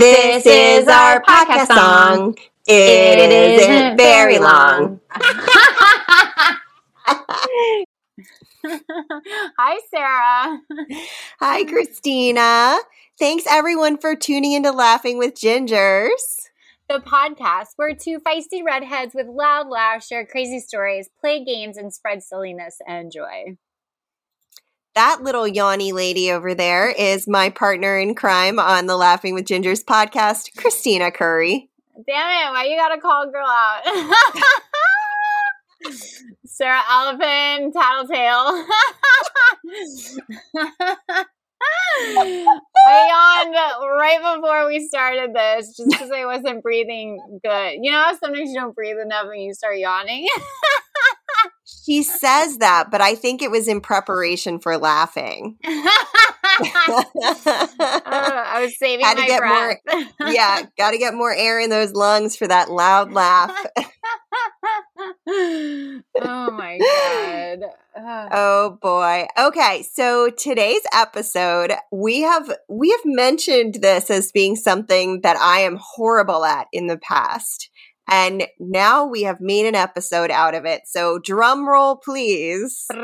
This is our podcast song. It isn't very long. Hi, Sarah. Hi, Christina. Thanks everyone for tuning into Laughing with Gingers. The podcast where two feisty redheads with loud laughs share crazy stories, play games, and spread silliness and joy. That little yawny lady over there is my partner in crime on the Laughing with Gingers podcast, Christina Curry. Damn it, why you gotta call a girl out? Sarah Elephant, Tattletale. I yawned right before we started this just because I wasn't breathing good. You know how sometimes you don't breathe enough and you start yawning? she says that, but I think it was in preparation for laughing. uh, I was saving Had to my get breath. more, yeah, got to get more air in those lungs for that loud laugh. oh my god. Ugh. Oh boy. Okay, so today's episode, we have we have mentioned this as being something that I am horrible at in the past. And now we have made an episode out of it. So drum roll please.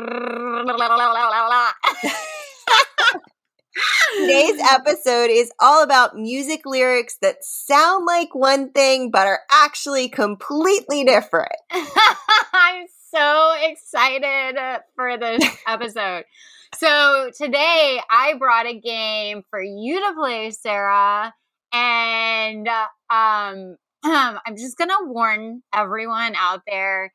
Today's episode is all about music lyrics that sound like one thing but are actually completely different. I'm so excited for this episode. So today I brought a game for you to play, Sarah, and uh, um, I'm just gonna warn everyone out there.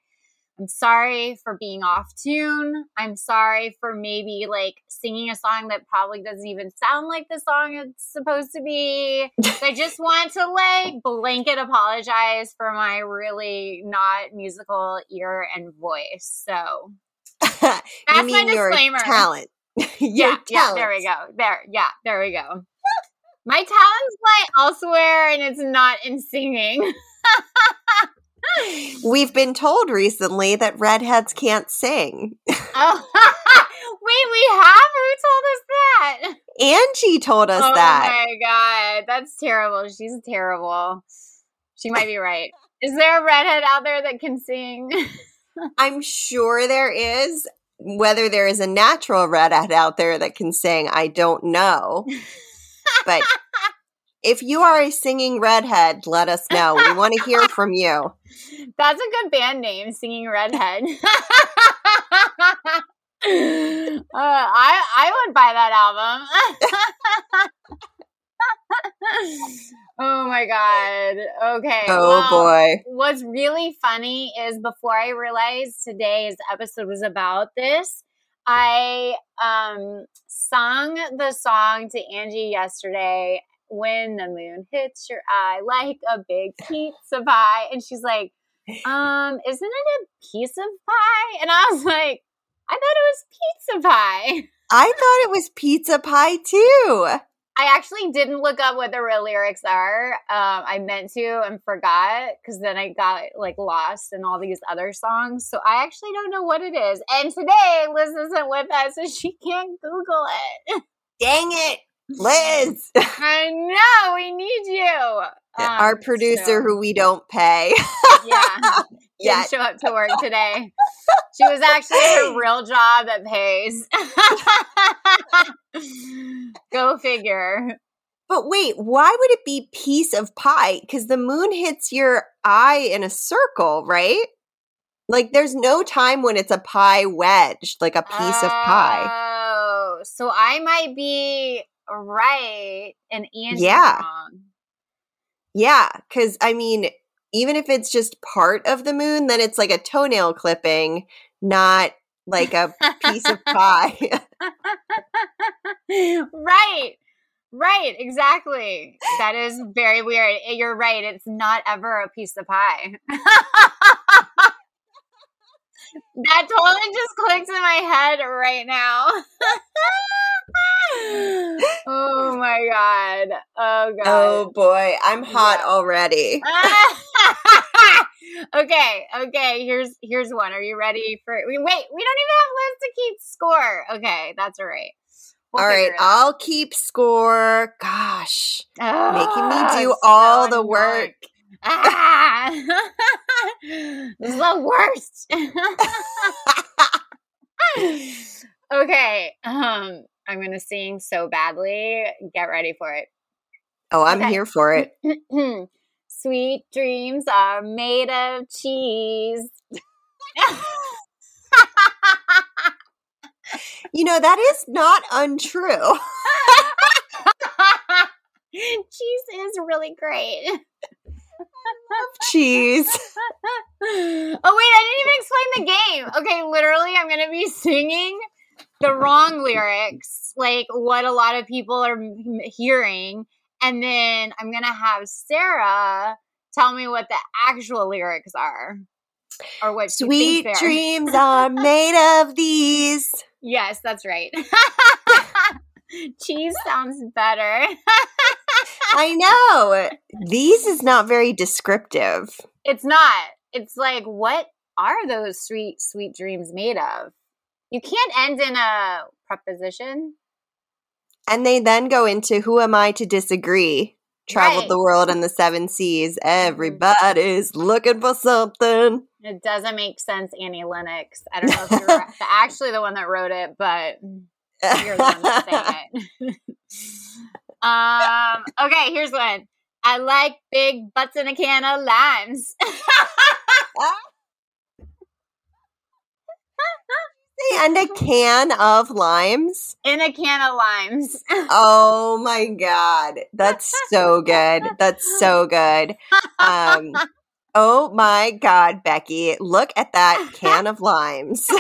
I'm sorry for being off tune. I'm sorry for maybe like singing a song that probably doesn't even sound like the song it's supposed to be. I just want to like blanket apologize for my really not musical ear and voice. So That's mean my disclaimer. talent. yeah, yeah, there we go. There, yeah, there we go. My talent's lie elsewhere, and it's not in singing. We've been told recently that redheads can't sing. oh, wait, we have who told us that? Angie told us oh that. my god, that's terrible. She's terrible. She might be right. Is there a redhead out there that can sing? I'm sure there is. Whether there is a natural redhead out there that can sing, I don't know. But if you are a singing redhead, let us know. We want to hear from you. That's a good band name, Singing Redhead. uh, I I would buy that album. oh my god. Okay. Oh well, boy. What's really funny is before I realized today's episode was about this, I um sung the song to Angie yesterday when the moon hits your eye like a big pizza pie and she's like um isn't it a piece of pie? And i was like i thought it was pizza pie. I thought it was pizza pie too. I actually didn't look up what the real lyrics are um i meant to and forgot because then i got like lost in all these other songs so i actually don't know what it is and today liz isn't with us so she can't google it Dang it, Liz. i know we need you Our Um, producer, so- who we don't pay. yeah Yeah. didn't show up to work today. She was actually at a real job that pays. Go figure. But wait, why would it be piece of pie? Because the moon hits your eye in a circle, right? Like there's no time when it's a pie wedged, like a piece of pie. Oh, so I might be right and Angie Yeah. wrong. Yeah, because I mean, even if it's just part of the moon, then it's like a toenail clipping, not like a piece of pie. right. Right, exactly. That is very weird. You're right. It's not ever a piece of pie. that totally just clicked in my head right now. oh my god. Oh god. oh boy, I'm hot Yeah. already. okay, okay. Here's here's one. Are you ready for? we- Wait, we don't even have Liz to keep score. Okay, that's all right. We'll all right, figure it out. I'll keep score. Gosh, making me do so all the work. Ah! this is the worst. okay, um, I'm gonna sing so badly. Get ready for it. Oh, I'm Okay. here for it. Sweet dreams are made of cheese. You know, that is not untrue. cheese is really great. Cheese. oh wait, I didn't even explain the game. Okay, literally, I'm gonna be singing the wrong lyrics, like what a lot of people are hearing, and then I'm gonna have Sarah tell me what the actual lyrics are, or what Sweet dreams are made of these. Yes, that's right. Cheese sounds better. I know. These is not very descriptive. It's not. It's like, what are those sweet, sweet dreams made of? You can't end in a preposition. And they then go into who am I to disagree? Traveled Right. The world and the seven seas. Everybody's looking for something. It doesn't make sense, Annie Lennox. I don't know if you're actually the one that wrote it, but you're the one that's saying it. um, okay, here's one. I like big butts in a can of limes. and a can of limes. in a can of limes. Oh my god, that's so good. That's so good. Um, oh my god, Becky, look at that can of limes.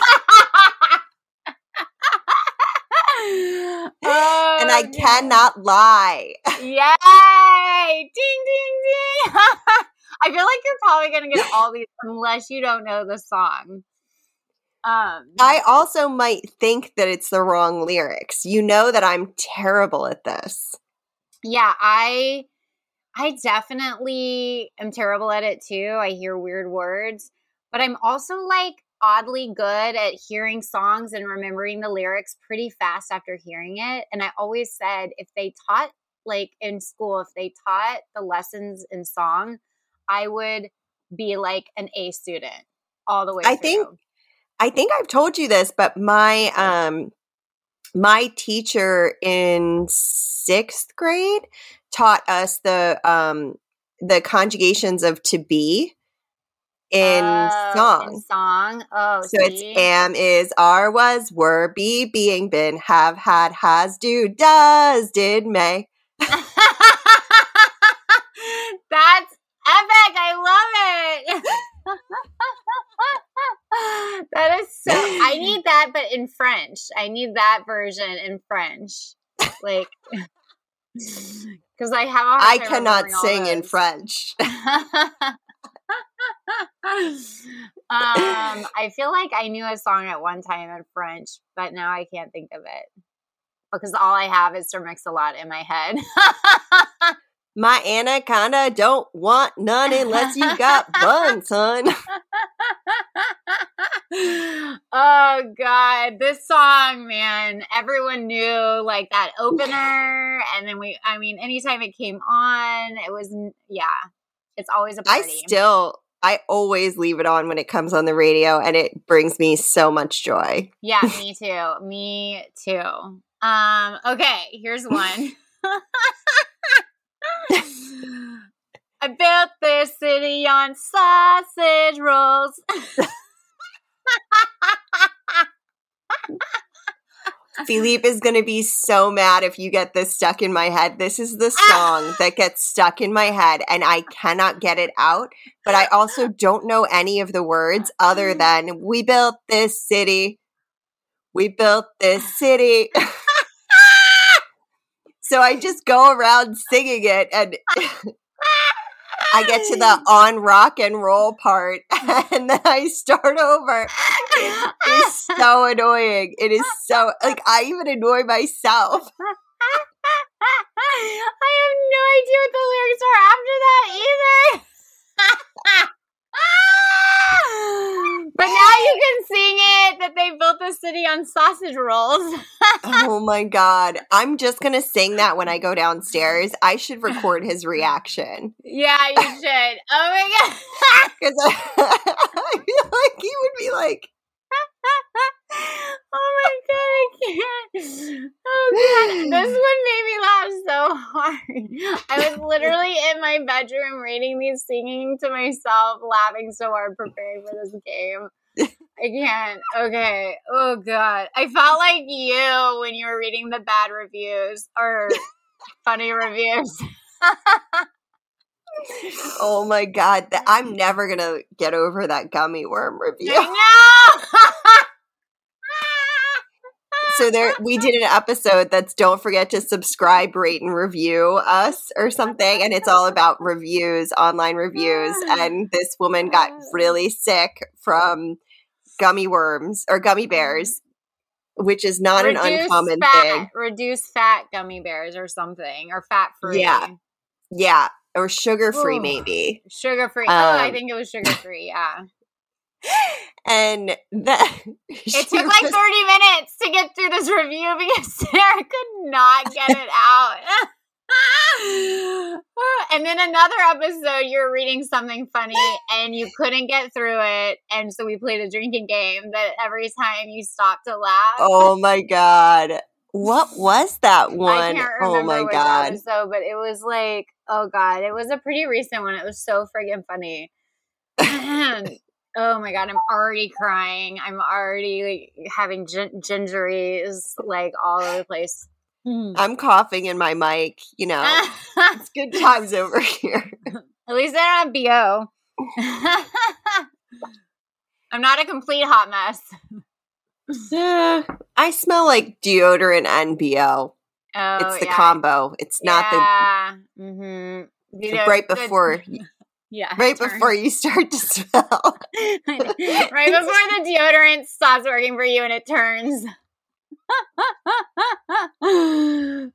Oh, and I no. cannot lie. Yay! Ding, ding, ding. I feel like you're probably going to get all these unless you don't know the song. Um, I also might think that it's the wrong lyrics. You know that I'm terrible at this. yeah, I I definitely am terrible at it too. I hear weird words, but I'm also like oddly good at hearing songs and remembering the lyrics pretty fast after hearing it. And I always said if they taught like in school, if they taught the lessons in song, I would be like an A student all the way I through. think I think I've told you this, but my um my teacher in 6th grade taught us the um the conjugations of to be in Oh, song. In song. Oh, so it's am, is, are, was, were, be, being, been, have, had, has, do, does, did, may. That's epic. I love it. that is so. I need that, but in French. I need that version in French. Like, because I have I cannot sing in. French. Um, I feel like I knew a song at one time in French, but now I can't think of it because all I have is Sir Mix-a-Lot in my head. My anaconda don't want none unless you got buns, son. oh god, this song, man, everyone knew like that opener, and then we, I mean, anytime it came on, it was, yeah, it's always a party. I still, I always leave it on when it comes on the radio, and it brings me so much joy. yeah, me too, me too. Um, okay, here's one. I built this city on sausage rolls. Philippe is going to be so mad if you get this stuck in my head. This is the ah! song that gets stuck in my head, and I cannot get it out. But I also don't know any of the words other mm. than "We built this city, we built this city." so I just go around singing it, and I get to the on rock and roll part, and then I start over. It is so annoying. It is so like I even annoy myself. I have no idea what the lyrics are after that either. but now you can sing it that they built the City on sausage rolls. oh my god. I'm just going to sing that when I go downstairs. I should record his reaction. Yeah, you should. Oh my god. Cuz I, I feel like he would be like oh my god, I can't. Oh god. This one made me laugh so hard. I was literally in my bedroom reading these, singing to myself, laughing so hard, preparing for this game. I can't. Okay. Oh god. I felt like you when you were reading the bad reviews or funny reviews. oh my god, that I'm never to get over that gummy worm review. I know. so there we did an episode that's don't forget to subscribe rate and review us or something and it's all about reviews online reviews and this woman got really sick from gummy worms or gummy bears which is not an uncommon fat, thing Reduce fat gummy bears or something, or fat free. Yeah. yeah or sugar free maybe Sugar free. oh, I Um, think it was sugar free. Yeah. And that It took like 30 minutes to get through this review because Sarah could not get it out. and then another episode, you were reading something funny and you couldn't get through it. And so we played a drinking game that every time you stopped to laugh. oh my god what was that I one? Oh my which god episode, but it was like, oh god, it was a pretty recent one. It was so friggin' funny. oh my god, I'm already crying. I'm already like, having gin- gingeries like all over the place. i'm coughing in my mic you know it's good times over here At least I don't have bo. I'm not a complete hot mess. Yeah, I smell like deodorant and BO. Oh, it's the yeah. combo. It's not yeah. Mm-hmm. the right before yeah, right before you start to smell. right before the deodorant stops working for you and it turns. oh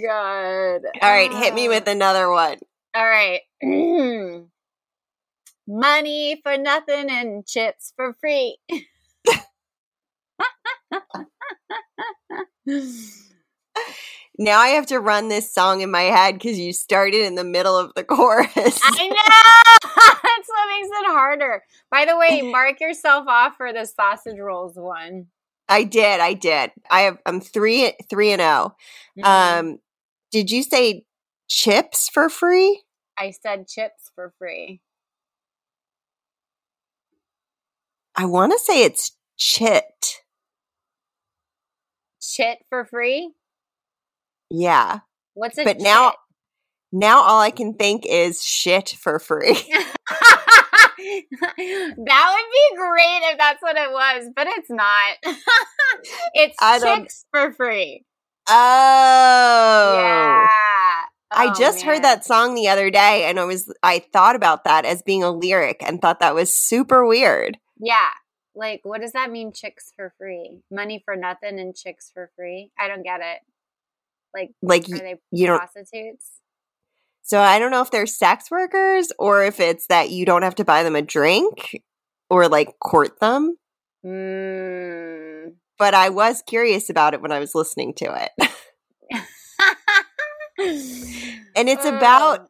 god. All right, hit me with another one. All right. Money for nothing and chips for free. Now I have to run this song in my head because you started in the middle of the chorus. I know. That's what makes it harder. By the way, mark yourself off for the sausage rolls one. I did, I did. I have I'm three three and 0 Mhm. Um did you say chips for free? I said chips for free. I want to say it's chit. Chit for free? Yeah. What's a But now now all I can think is shit for free. that would be great if that's what it was, but it's not. it's I don't- chicks for free. Oh. Yeah. I Oh, just heard that song the other day and I was I thought about that as being a lyric and thought that was super weird. Yeah. Like, what does that mean, chicks for free? Money for nothing and chicks for free? I don't get it. Like, Like are they you prostitutes? so I don't know if they're sex workers or if it's that you don't have to buy them a drink or like court them, Mm. but I was curious about it when I was listening to it. and it's about Oh,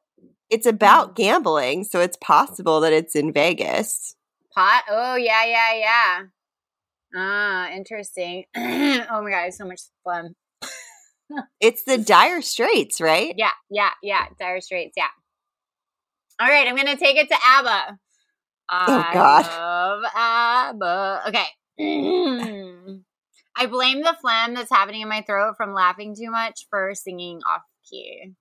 it's about gambling, so it's possible that it's in Vegas. pot. Oh, yeah, yeah, yeah. Ah, interesting. oh my God, so much fun. It's the Dire Straits, right? Yeah, yeah, yeah. Dire Straits, yeah. All right, I'm gonna take it to ABBA. Oh, I God. love ABBA. Okay. I blame the phlegm that's happening in my throat from laughing too much for singing off key.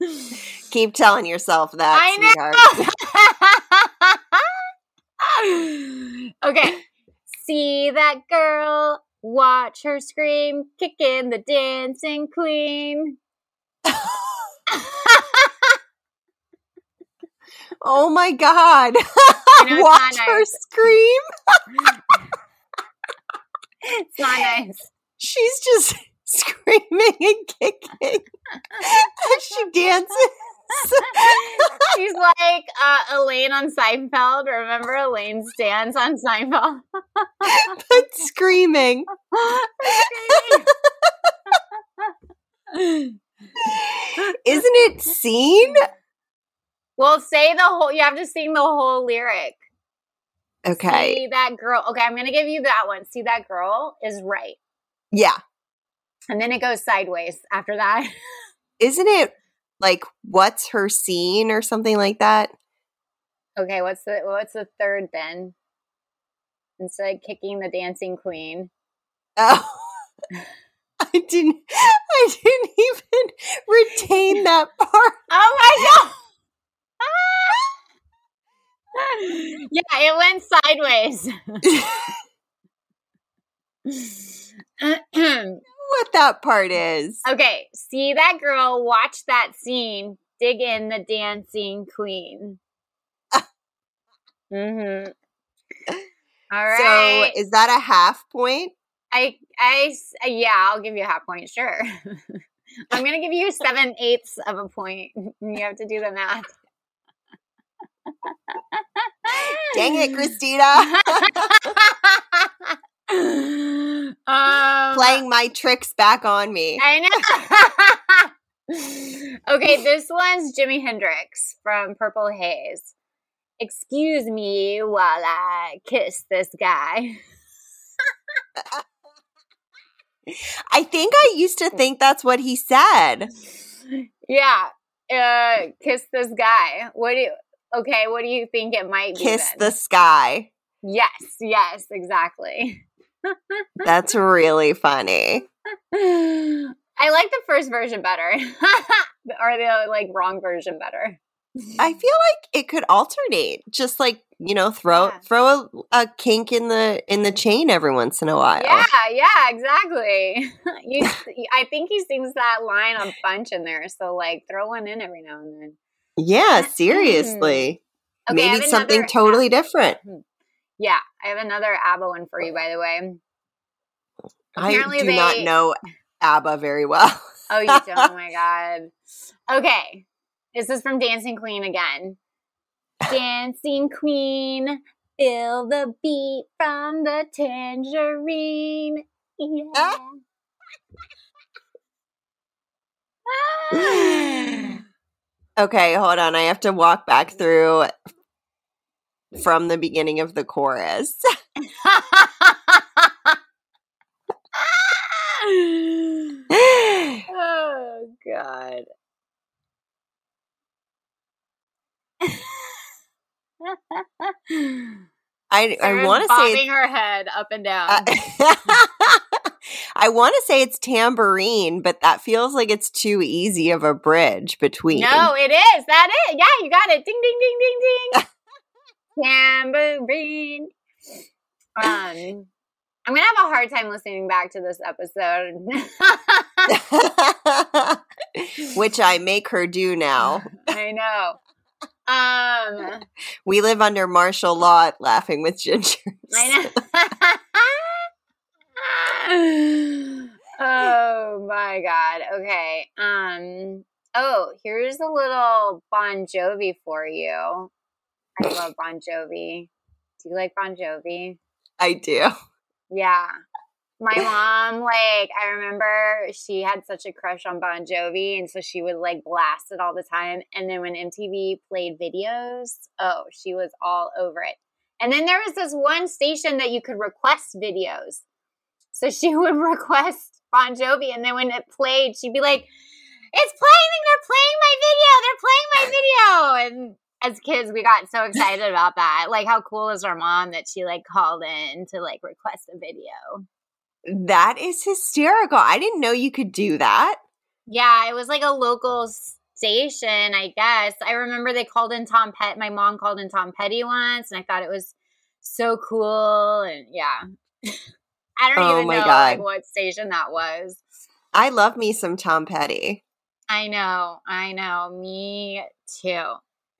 Keep telling yourself that, I sweetheart. know. okay. See that girl, watch her scream, kicking the dancing queen. Oh my god. know, Watch her nice. scream. it's not nice. She's just screaming and kicking as she dances. She's like uh, Elaine on Seinfeld. Remember Elaine's dance on Seinfeld? but screaming. Isn't it seen? Well, say the whole. You have to sing the whole lyric. Okay. See that girl. Okay, I'm gonna give you that one. See that girl is right, Yeah. and then it goes sideways after that. Isn't it like what's her scene or something like that? okay, what's the what's the third then? Instead of kicking the dancing queen. Oh. I didn't I didn't even retain that part. Oh my god. yeah, it went sideways. what that part is. okay, see that girl, watch that scene, dig in the dancing queen. mm-hmm. All right. So is that a half point? I, uh, yeah, I'll give you a half point, sure. I'm gonna give you seven eighths of a point. You have to do the math. Dang it, Christina. Um, Playing my tricks back on me. I know. okay, this one's Jimi Hendrix from Purple Haze. Excuse me while I kiss this guy. I think I used to think that's what he said. Yeah, uh, kiss this guy. What do you? Okay, what do you think it might be? Kiss the sky. Yes, yes, exactly. That's really funny. I like the first version better, or the like wrong version better. I feel like it could alternate. Just like, you know, throw Yeah. throw a, a kink in the in the chain every once in a while. Yeah, yeah, exactly. you, I think he sings that line a bunch in there, so like throw one in every now and then. Yeah, hmm. seriously. Okay, Maybe something another- totally different. Hmm. Yeah, I have another ABBA one for you, by the way. I Apparently do not know ABBA very well. Oh, you don't? oh my god. Okay, this is from Dancing Queen again. Dancing Queen, feel the beat from the tangerine. Ah. Yeah. Okay, hold on. I have to walk back through from the beginning of the chorus. oh god. I I want to say bobbing her head up and down. Uh, I want to say it's tambourine, but that feels like it's too easy of a bridge between. no, it is. That is. Yeah, you got it. Ding ding ding ding ding. Tambourine. Um, I'm gonna have a hard time listening back to this episode. Which I make her do now. I know. Um, We live under martial law at Laughing with Ginger. I know. oh my god. Okay. Um. Oh, here's a little Bon Jovi for you. I love Bon Jovi. Do you like Bon Jovi? I do. Yeah. My mom, like, I remember she had such a crush on Bon Jovi, and so she would like blast it all the time. And then when MTV played videos, oh, she was all over it. And then there was this one station that you could request videos. So she would request Bon Jovi, and then when it played, she'd be like, It's playing, they're playing my video, they're playing my video. And as kids, we got so excited about that. Like, how cool is our mom that she like called in to like request a video? That is hysterical. I didn't know you could do that. Yeah, it was like a local station, I guess. I remember they called in Tom Pet. My mom called in Tom Petty once, and I thought it was so cool. And yeah, I don't Oh even know God. like what station that was. I love me some Tom Petty. I know, I know, me too.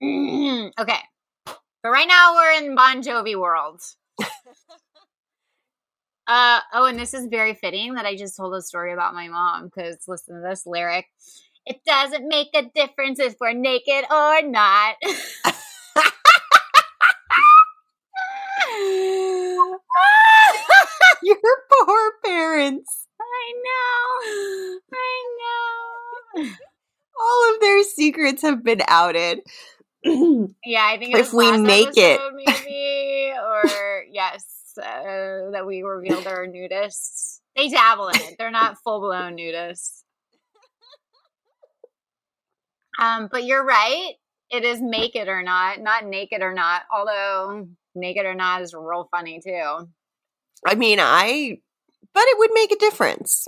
Mm-hmm. okay. But right now we're in Bon Jovi world. uh, oh, and this is very fitting that I just told a story about my mom because listen to this lyric. It doesn't make a difference if we're naked or not. Your poor parents. I know. I know. All of their secrets have been outed. yeah, I think if we make it, maybe, or yes, uh, that we revealed our nudists. They dabble in it. They're not full blown nudists. Um, but you're right. It is make it or not, not naked or not. Although naked or not is real funny too. I mean, I, but it would make a difference.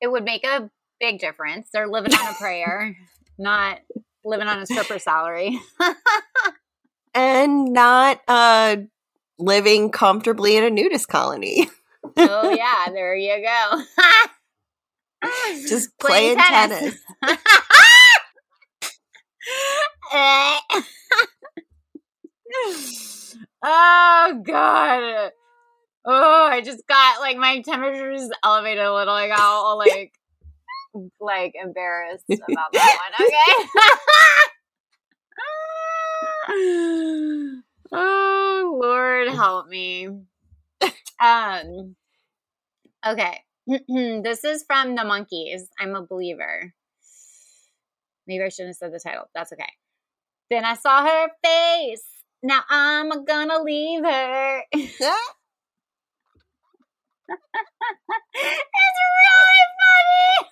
It would make a big difference. They're living on a prayer, not living on a stripper salary. and not uh living comfortably in a nudist colony. oh yeah, there you go. Just playing, playing tennis. tennis. oh god. Oh, I just got like my temperature just elevated a little. I got all like like embarrassed about that one. Okay. oh Lord help me. Um okay. this is from the Monkees. I'm a believer. Maybe I shouldn't have said the title. That's okay. Then I saw her face. Now I'm gonna leave her. it's really funny.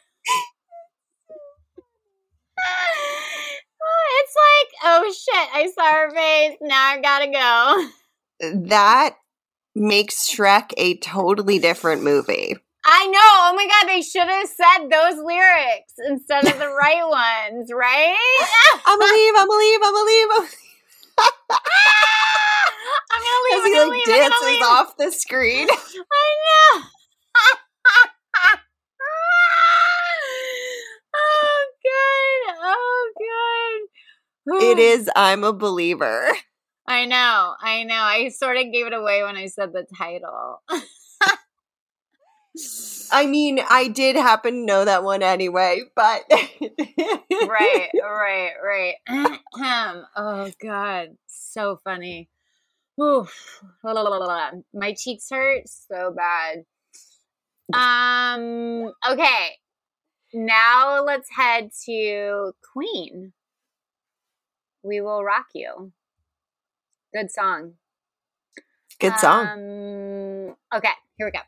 it's like, oh shit, I saw her face. Now I gotta go. That makes Shrek a totally different movie. I know. Oh my god, they should have said those lyrics instead of the right ones, right? I'm gonna leave. I'm gonna leave. I'm gonna leave. I'm gonna leave. As he like leave, dances off the screen. I know. oh god. Oh god. it is. I'm a believer. I know. I know. I sort of gave it away when I said the title. I mean, I did happen to know that one anyway, but right, right, right. oh god, so funny. Oof. My cheeks hurt so bad. Um. Okay. Now let's head to Queen. We will rock you. Good song. Good song. Um, okay, here we go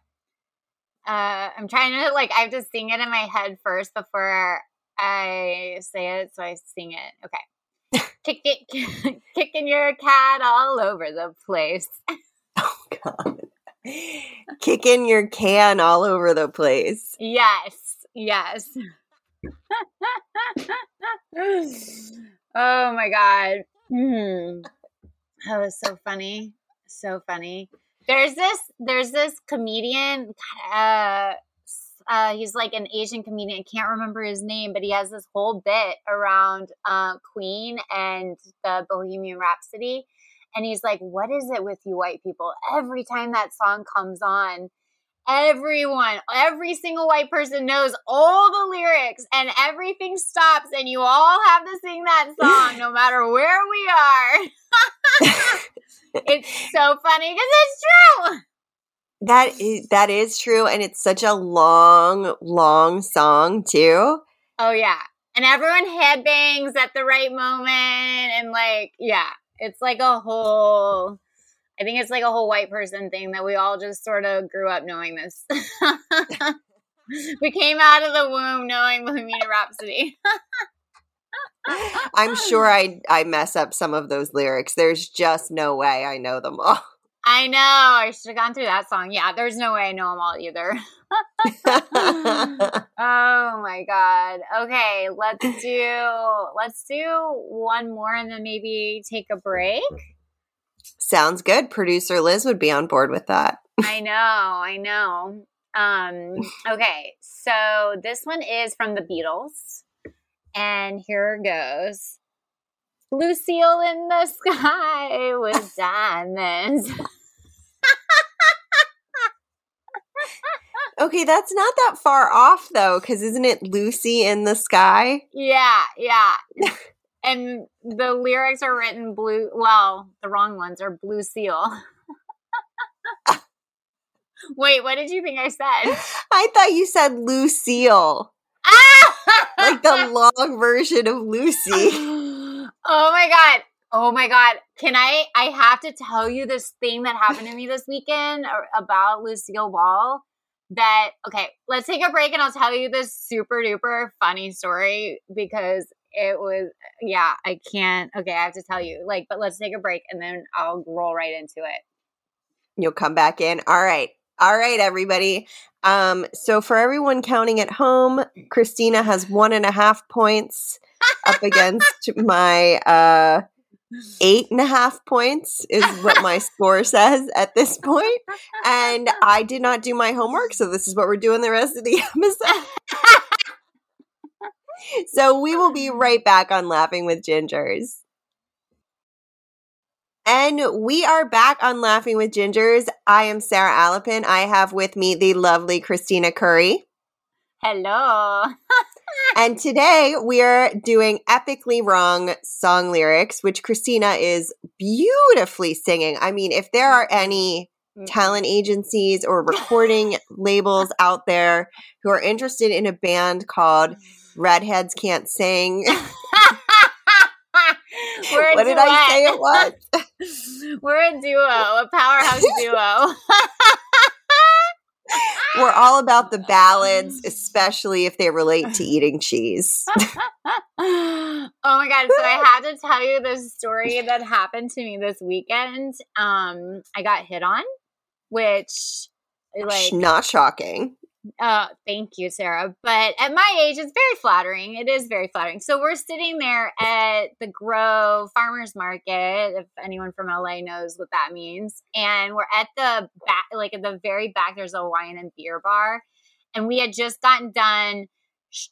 uh, I'm trying to like I have to sing it in my head first before I say it, so I sing it. Okay. Kick it, kicking your cat all over the place. Oh God. Kicking your can all over the place. Yes, yes. oh my God. Mm. That was so funny. So funny. There's this there's this comedian uh uh, he's like an Asian comedian. I can't remember his name, but he has this whole bit around uh, Queen and the Bohemian Rhapsody. And he's like, What is it with you white people? Every time that song comes on, everyone, every single white person knows all the lyrics and everything stops, and you all have to sing that song no matter where we are. it's so funny because it's true. That is that is true, and it's such a long, long song too. Oh yeah, and everyone headbangs at the right moment, and like yeah, it's like a whole. I think it's like a whole white person thing that we all just sort of grew up knowing this. we came out of the womb knowing Bohemian Rhapsody. I'm sure I I mess up some of those lyrics. There's just no way I know them all. I know. I should have gone through that song. Yeah, there's no way I know them all either. oh my god. Okay, let's do let's do one more and then maybe take a break. Sounds good. Producer Liz would be on board with that. I know. I know. Um okay. So this one is from the Beatles. And here goes. Lucille in the sky with diamonds. okay, that's not that far off though, because isn't it Lucy in the sky? Yeah, yeah. And the lyrics are written blue. Well, the wrong ones are blue seal. Wait, what did you think I said? I thought you said Lucille. like the long version of Lucy. oh my god. Oh my god. Can I I have to tell you this thing that happened to me this weekend uh, about Lucille Ball that okay, let's take a break and I'll tell you this super duper funny story because it was yeah, I can't okay, I have to tell you. Like, but let's take a break and then I'll roll right into it. You'll come back in. All right. All right, everybody. Um, so for everyone counting at home, Christina has one and a half points up against my uh eight and a half points is what my score says at this point. And I did not do my homework, so this is what we're doing the rest of the episode. so we will be um, right back on Laughing with Gingers. And we are back on Laughing with Gingers. I am Sarah Alapin. I have with me the lovely Christina Curry. Hello. and today we are doing epically wrong song lyrics, which Christina is beautifully singing. I mean, if there are mm-hmm. any mm-hmm. talent agencies or recording labels out there who are interested in a band called mm-hmm. Redheads Can't Sing. what did I say it was? We're a duo, a powerhouse duo. We're all about the ballads, especially if they relate to eating cheese. oh my god! So I have to tell you this story that happened to me this weekend. Um, I got hit on, which like not shocking. Uh, thank you, Sarah. But at my age, it's very flattering. It is very flattering. So we're sitting there at the Grove Farmers Market, if anyone from LA knows what that means. And we're at the back, like at the very back, there's a wine and beer bar. And we had just gotten done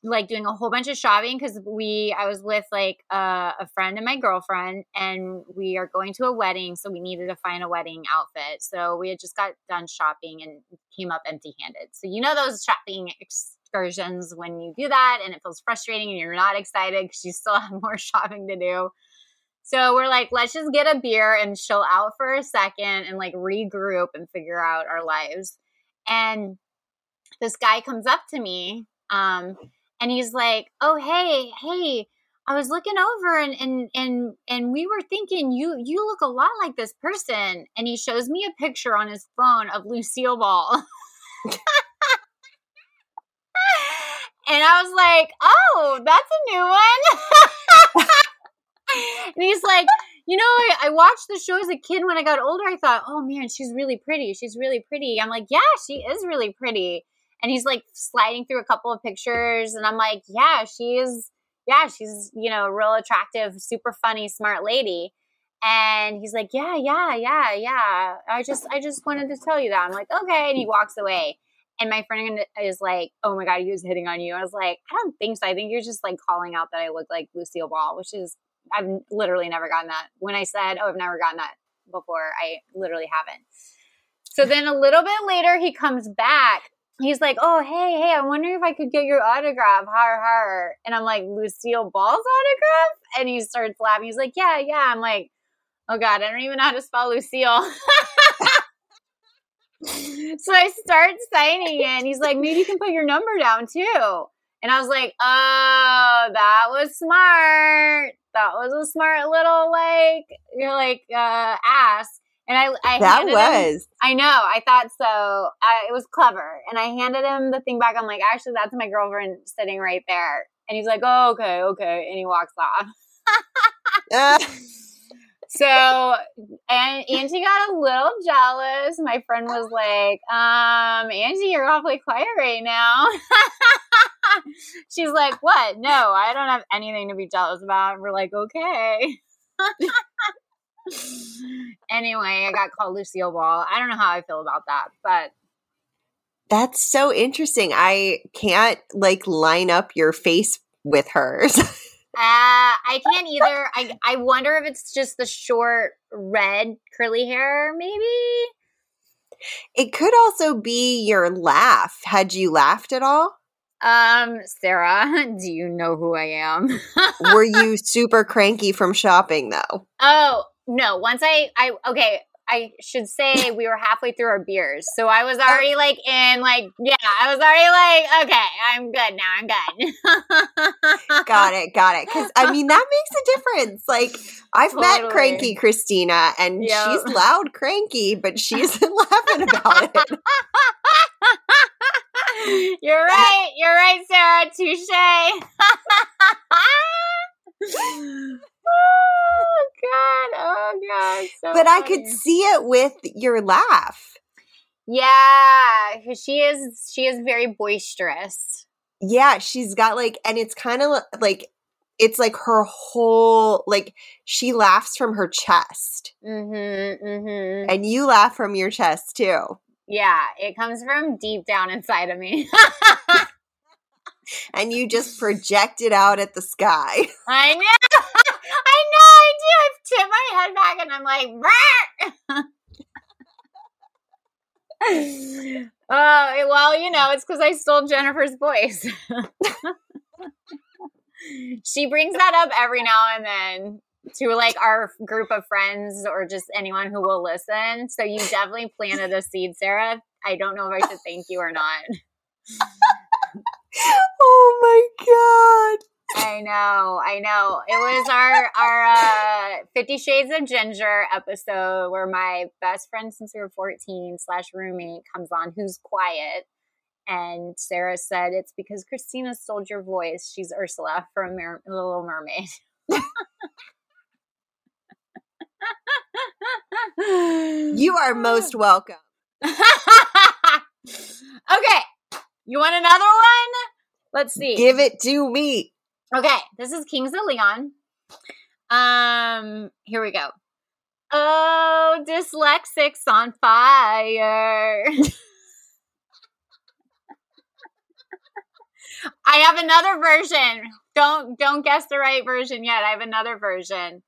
like doing a whole bunch of shopping because we I was with like uh, a friend and my girlfriend and we are going to a wedding so we needed to find a wedding outfit. So we had just got done shopping and came up empty handed so you know those shopping excursions when you do that and it feels frustrating and you're not excited because you still have more shopping to do. So we're like let's just get a beer and chill out for a second and like regroup and figure out our lives. And this guy comes up to me um, and he's like, "Oh, hey, hey, I was looking over and and and and we were thinking you you look a lot like this person." And he shows me a picture on his phone of Lucille Ball. and I was like, "Oh, that's a new one." and he's like, you know, I, I, watched the show as a kid. When I got older, I thought, oh man, she's really pretty. She's really pretty. I'm like, yeah, she is really pretty and he's like sliding through a couple of pictures and i'm like yeah she's yeah she's you know a real attractive super funny smart lady. And he's like yeah yeah yeah yeah. I just i just wanted to tell you that. I'm like okay and he walks away. And my friend is like oh my god he was hitting on you. I was like i don't think so. I think you're just like calling out that i look like lucille ball which is i've literally never gotten that. When i said oh i've never gotten that before i literally haven't. So then a little bit later he comes back he's like, "Oh, hey, hey, I wonder if I could get your autograph." Har har. And I'm like, "Lucille Ball's autograph?" And he starts laughing. He's like, "Yeah, yeah." I'm like, "Oh god, I don't even know how to spell Lucille." so I start signing it, and he's like, "Maybe you can put your number down too." And I was like, "Oh, that was smart. That was a smart little like you're like uh ass." And I, I that was. Him, I know. I thought so. I, it was clever. And I handed him the thing back. I'm like, actually, that's my girlfriend sitting right there. And he's like, oh, okay, okay. And he walks off. uh. So, and Angie got a little jealous. My friend was like, um, Angie, you're awfully quiet right now. She's like, what? No, I don't have anything to be jealous about. And we're like, okay anyway, I got called Lucille Ball. I don't know how I feel about that, but that's so interesting. I can't like line up your face with hers. uh, I can't either. I I wonder if it's just the short red curly hair, maybe. It could also be your laugh. Had you laughed at all? Um, Sarah, do you know who I am? Were you super cranky from shopping though? Oh, no, once I I okay, I should say we were halfway through our beers. So I was already oh. like in like yeah, I was already like, okay, I'm good now. I'm good. got it, got it. Cause I mean that makes a difference. Like I've totally. met cranky Christina and yep. she's loud cranky, but she isn't laughing about it. You're right. You're right, Sarah. Touche. Oh god. Oh god. So but funny. i could see it with your laugh. Yeah she is she is very boisterous. Yeah she's got like and it's kind of like it's like her whole like she laughs from her chest. Mm-hmm, mm-hmm. and you laugh from your chest too. Yeah it comes from deep down inside of me. And you just project it out at the sky. I know I know I do. I've tipped my head back and I'm like, oh, well, you know, it's because I stole Jennifer's voice. she brings that up every now and then to like our group of friends or just anyone who will listen. So you definitely planted a seed, Sarah. I don't know if I should thank you or not. oh my god. I know, I know. It was our our uh, Fifty Shades of Ginger episode where my best friend since we were fourteen slash roommate comes on, who's quiet, and Sarah said it's because Christina stole your voice. She's Ursula from Mer- Little Mermaid. you are most welcome. okay, you want another one? Let's see. Give it to me. Okay, this is Kings of Leon. Um, here we go. Oh, dyslexics on fire. I have another version. Don't don't guess the right version yet. I have another version.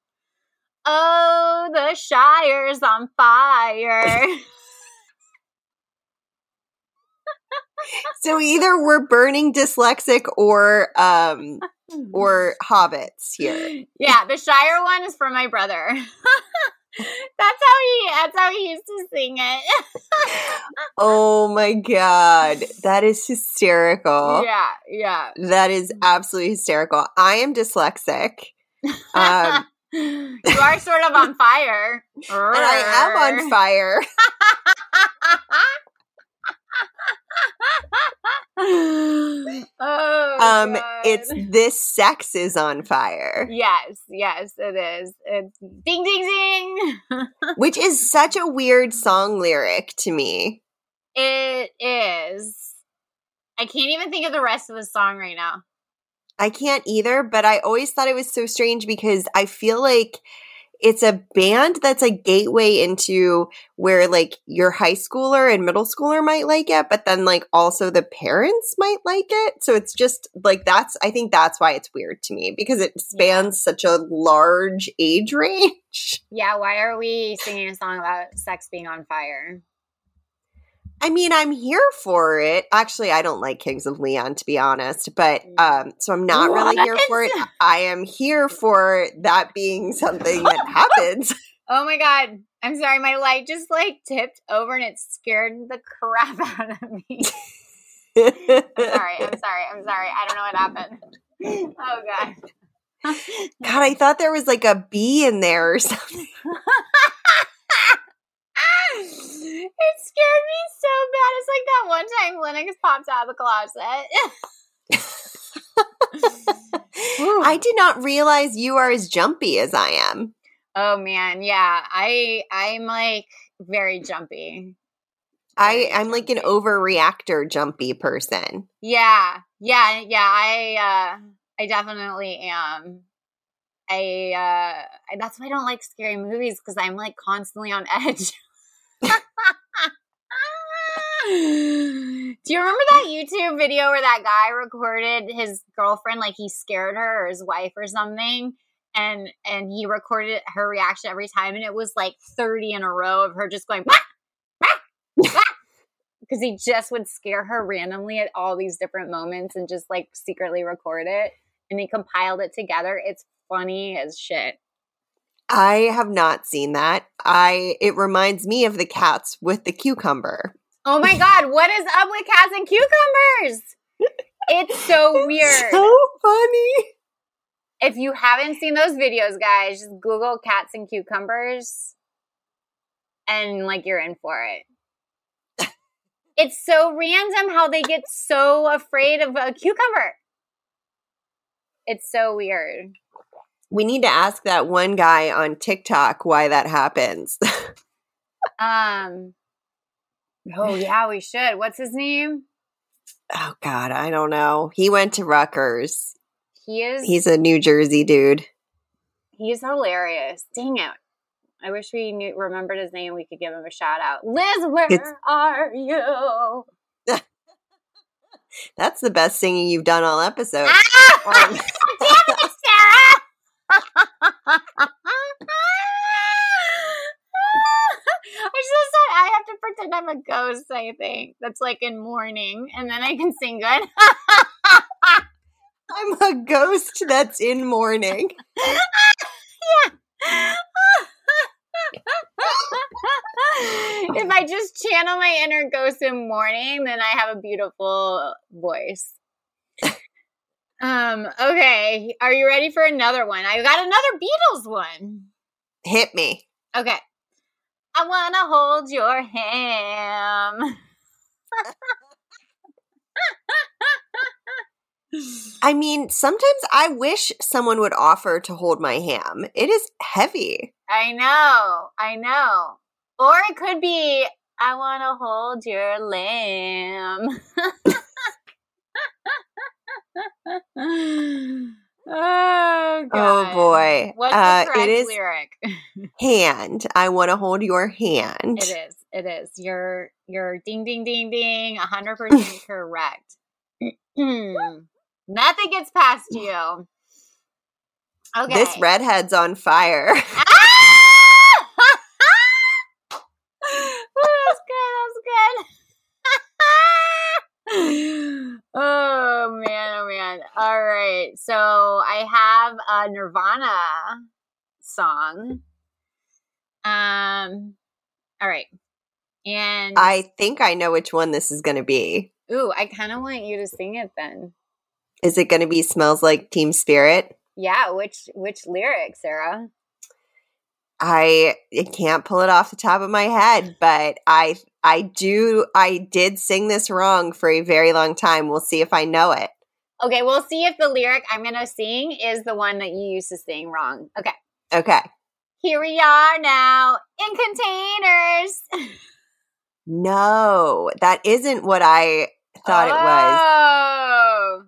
Oh, the Shire's on fire. so either we're burning dyslexic or um or hobbits here. Yeah, the Shire one is from my brother. that's how he that's how he used to sing it. oh my god. That is hysterical. Yeah, yeah. That is absolutely hysterical. I am dyslexic. Um you are sort of on fire. and I am on fire. oh, um, God. it's this sex is on fire. Yes, yes, it is. It's ding, ding, ding, which is such a weird song lyric to me. It is. I can't even think of the rest of the song right now. I can't either, but I always thought it was so strange because I feel like it's a band that's a gateway into where like your high schooler and middle schooler might like it, but then like also the parents might like it. So it's just like that's I think that's why it's weird to me because it spans such a large age range. Yeah, why are we singing a song about sex being on fire? I mean, I'm here for it. Actually, I don't like Kings of Leon to be honest, but mm. um so I'm not what? really here for it. I am here for that being something that happens. Oh my god. I'm sorry, my light just like tipped over and it scared the crap out of me. I'm sorry, I'm sorry, I'm sorry. I don't know what happened. Oh god. God, I thought there was like a bee in there or something. it scared me so bad. It's like that one time Linux popped out of the closet. I did not realize you are as jumpy as I am. Oh man, yeah. I I'm like very jumpy. I I'm like an overreactor jumpy person. Yeah. Yeah, yeah. I uh I definitely am. I uh that's why I don't like scary movies because I'm like constantly on edge. Do you remember that YouTube video where that guy recorded his girlfriend like he scared her or his wife or something? And and he recorded her reaction every time and it was like 30 in a row of her just going because he just would scare her randomly at all these different moments and just like secretly record it and he compiled it together. It's funny as shit. I have not seen that. I it reminds me of the cats with the cucumber. Oh my god, what is up with cats and cucumbers? It's so weird. So funny. If you haven't seen those videos, guys, just Google cats and cucumbers and like you're in for it. it's so random how they get so afraid of a cucumber. It's so weird. We need to ask that one guy on TikTok why that happens. um Oh yeah, we should. What's his name? Oh God, I don't know. He went to Rutgers. He is He's a New Jersey dude. he's hilarious. Dang it. I wish we knew remembered his name. We could give him a shout out. Liz, where It's- are you? That's the best singing you've done all episode. Ah! Um, Damn it, Sarah! I just said I have to pretend I'm a ghost, I think. That's like in mourning, and then I can sing good. I'm a ghost that's in mourning. if I just channel my inner ghost in mourning, then I have a beautiful voice. Um, okay. Are you ready for another one? I got another Beatles one. Hit me. Okay. I wanna hold your hand. I mean, sometimes I wish someone would offer to hold my ham. It is heavy. I know, I know. Or it could be, I want to hold your lamb. oh, God. Oh boy. What's Uh, the correct it is lyric? hand. I want to hold your hand. It is. It is. You're you're ding ding ding ding. hundred percent correct. Nothing gets past you. Okay. This redhead's on fire. Ah! Ooh, that's good. That's good. oh man, oh man. All right. So I have a Nirvana song. Um. All right. And I think I know which one this is going to be. ooh, I kind of want you to sing it then. Is it going to be Smells Like Teen Spirit? Yeah. Which which lyric, Sarah? I, I can't pull it off the top of my head, but I I do I did sing this wrong for a very long time. We'll see if I know it. Okay, we'll see if the lyric I'm gonna sing is the one that you used to sing wrong. Okay. Okay. Here we are now in containers. No, that isn't what I thought oh.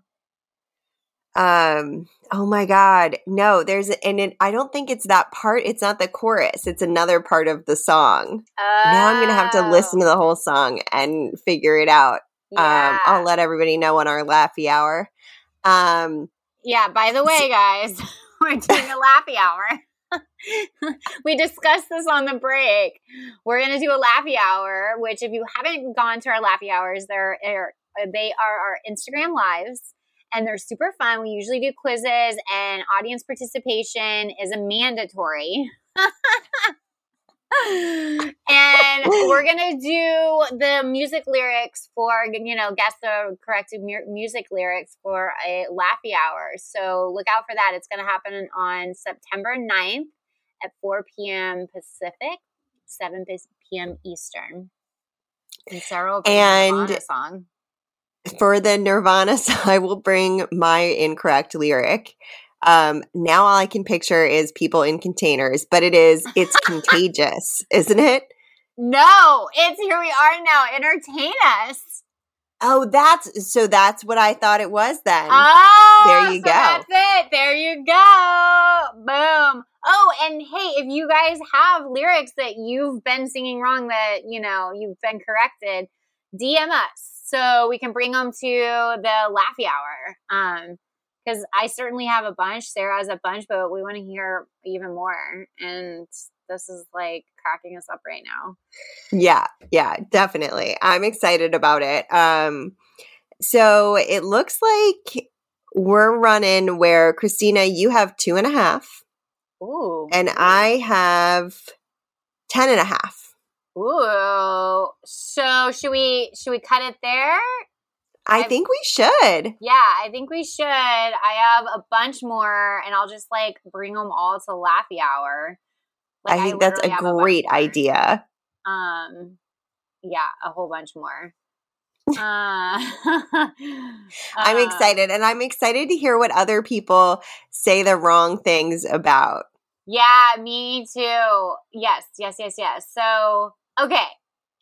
it was. Um oh my god. No, there's and it, I don't think it's that part. It's not the chorus. It's another part of the song. Now I'm going to have to listen to the whole song and figure it out. Yeah. Um I'll let everybody know on our Laffy hour. Um yeah, by the way, guys, we're doing a lappy hour. we discussed this on the break. We're going to do a lappy hour, which if you haven't gone to our lappy hours, they're, are they are our Instagram lives and they're super fun. We usually do quizzes and audience participation is a mandatory. and we're gonna do the music lyrics for you know guess the correct mu- music lyrics for a laffy hour. So look out for that. It's gonna happen on september 9th at 4 p.m pacific 7 p.m eastern. And sarah a And- Nirvana song. for the Nirvana, so I will bring my incorrect lyric. Um, now all I can picture is people in containers, but it is it's contagious, isn't it? no it's here we are now entertain us Oh, that's so that's what I thought it was then. Oh, There you so go. That's it. There you go. Boom. Oh, and hey, if you guys have lyrics that you've been singing wrong that, you know, you've been corrected, DM us so we can bring them to the Laffy Hour. Um, because I certainly have a bunch. Sarah has a bunch, but we want to hear even more. And this is like cracking us up right now. Yeah, yeah, definitely. I'm excited about it. Um, so it looks like we're running where Christina, you have two and a half, Ooh. And I have 10 and. Ooh. So should we should we cut it there? I I've- think we should. Yeah, I think we should. I have a bunch more, and I'll just like bring them all to Laffy Hour. Like, I think that's a great more. idea. Um, yeah, a whole bunch more. Uh, I'm uh, excited and I'm excited to hear what other people say the wrong things about. Yeah, me too. Yes, yes, yes, yes. So, okay.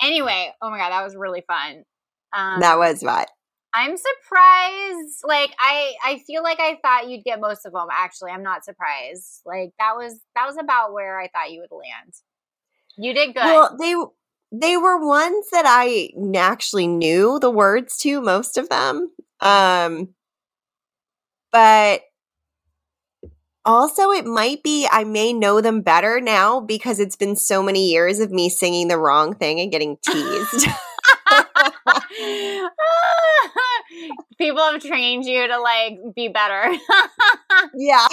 Anyway, oh my god, that was really fun. Um, that was what. I'm surprised. Like I, I feel like I thought you'd get most of them. Actually, I'm not surprised. Like that was that was about where I thought you would land. You did good. Well, they they were ones that I actually knew the words to most of them. Um but also it might be I may know them better now because it's been so many years of me singing the wrong thing and getting teased. People have trained you to like be better. yeah.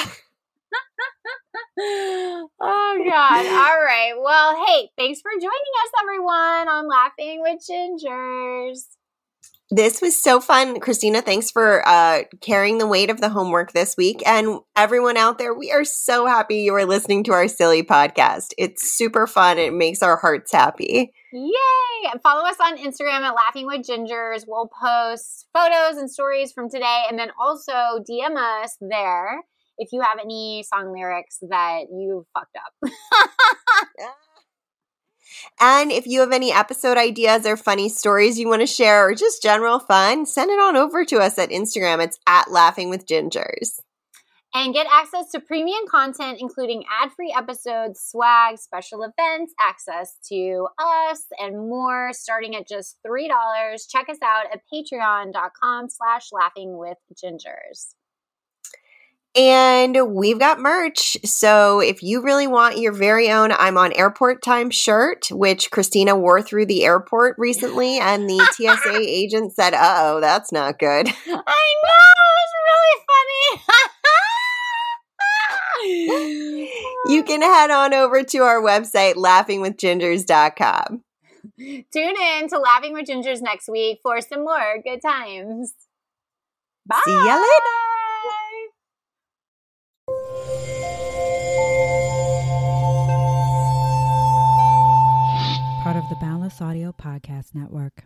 oh god. All right. Well, hey, thanks for joining us everyone on Laughing with Gingers. This was so fun. Christina, thanks for uh, carrying the weight of the homework this week. And everyone out there, we are so happy you are listening to our silly podcast. It's super fun. It makes our hearts happy. Yay! Follow us on Instagram at Laughing with Gingers. We'll post photos and stories from today, and then also DM us there if you have any song lyrics that you fucked up. And if you have any episode ideas or funny stories you want to share or just general fun, send it on over to us at Instagram. It's at Laughing with Gingers. and get access to premium content, including ad free episodes, swag, special events, access to us, and more, starting at just $3. Check us out at patreon.com slash laughing with gingers. And we've got merch. So if you really want your very own I'm on airport time shirt, which Christina wore through the airport recently, and the TSA agent said, uh oh, that's not good. I know, it was really funny. You can head on over to our website, laughingwithgingers.com. Tune in to Laughing with Gingers next week for some more good times. Bye. See ya later. Part of the Boundless Audio Podcast Network.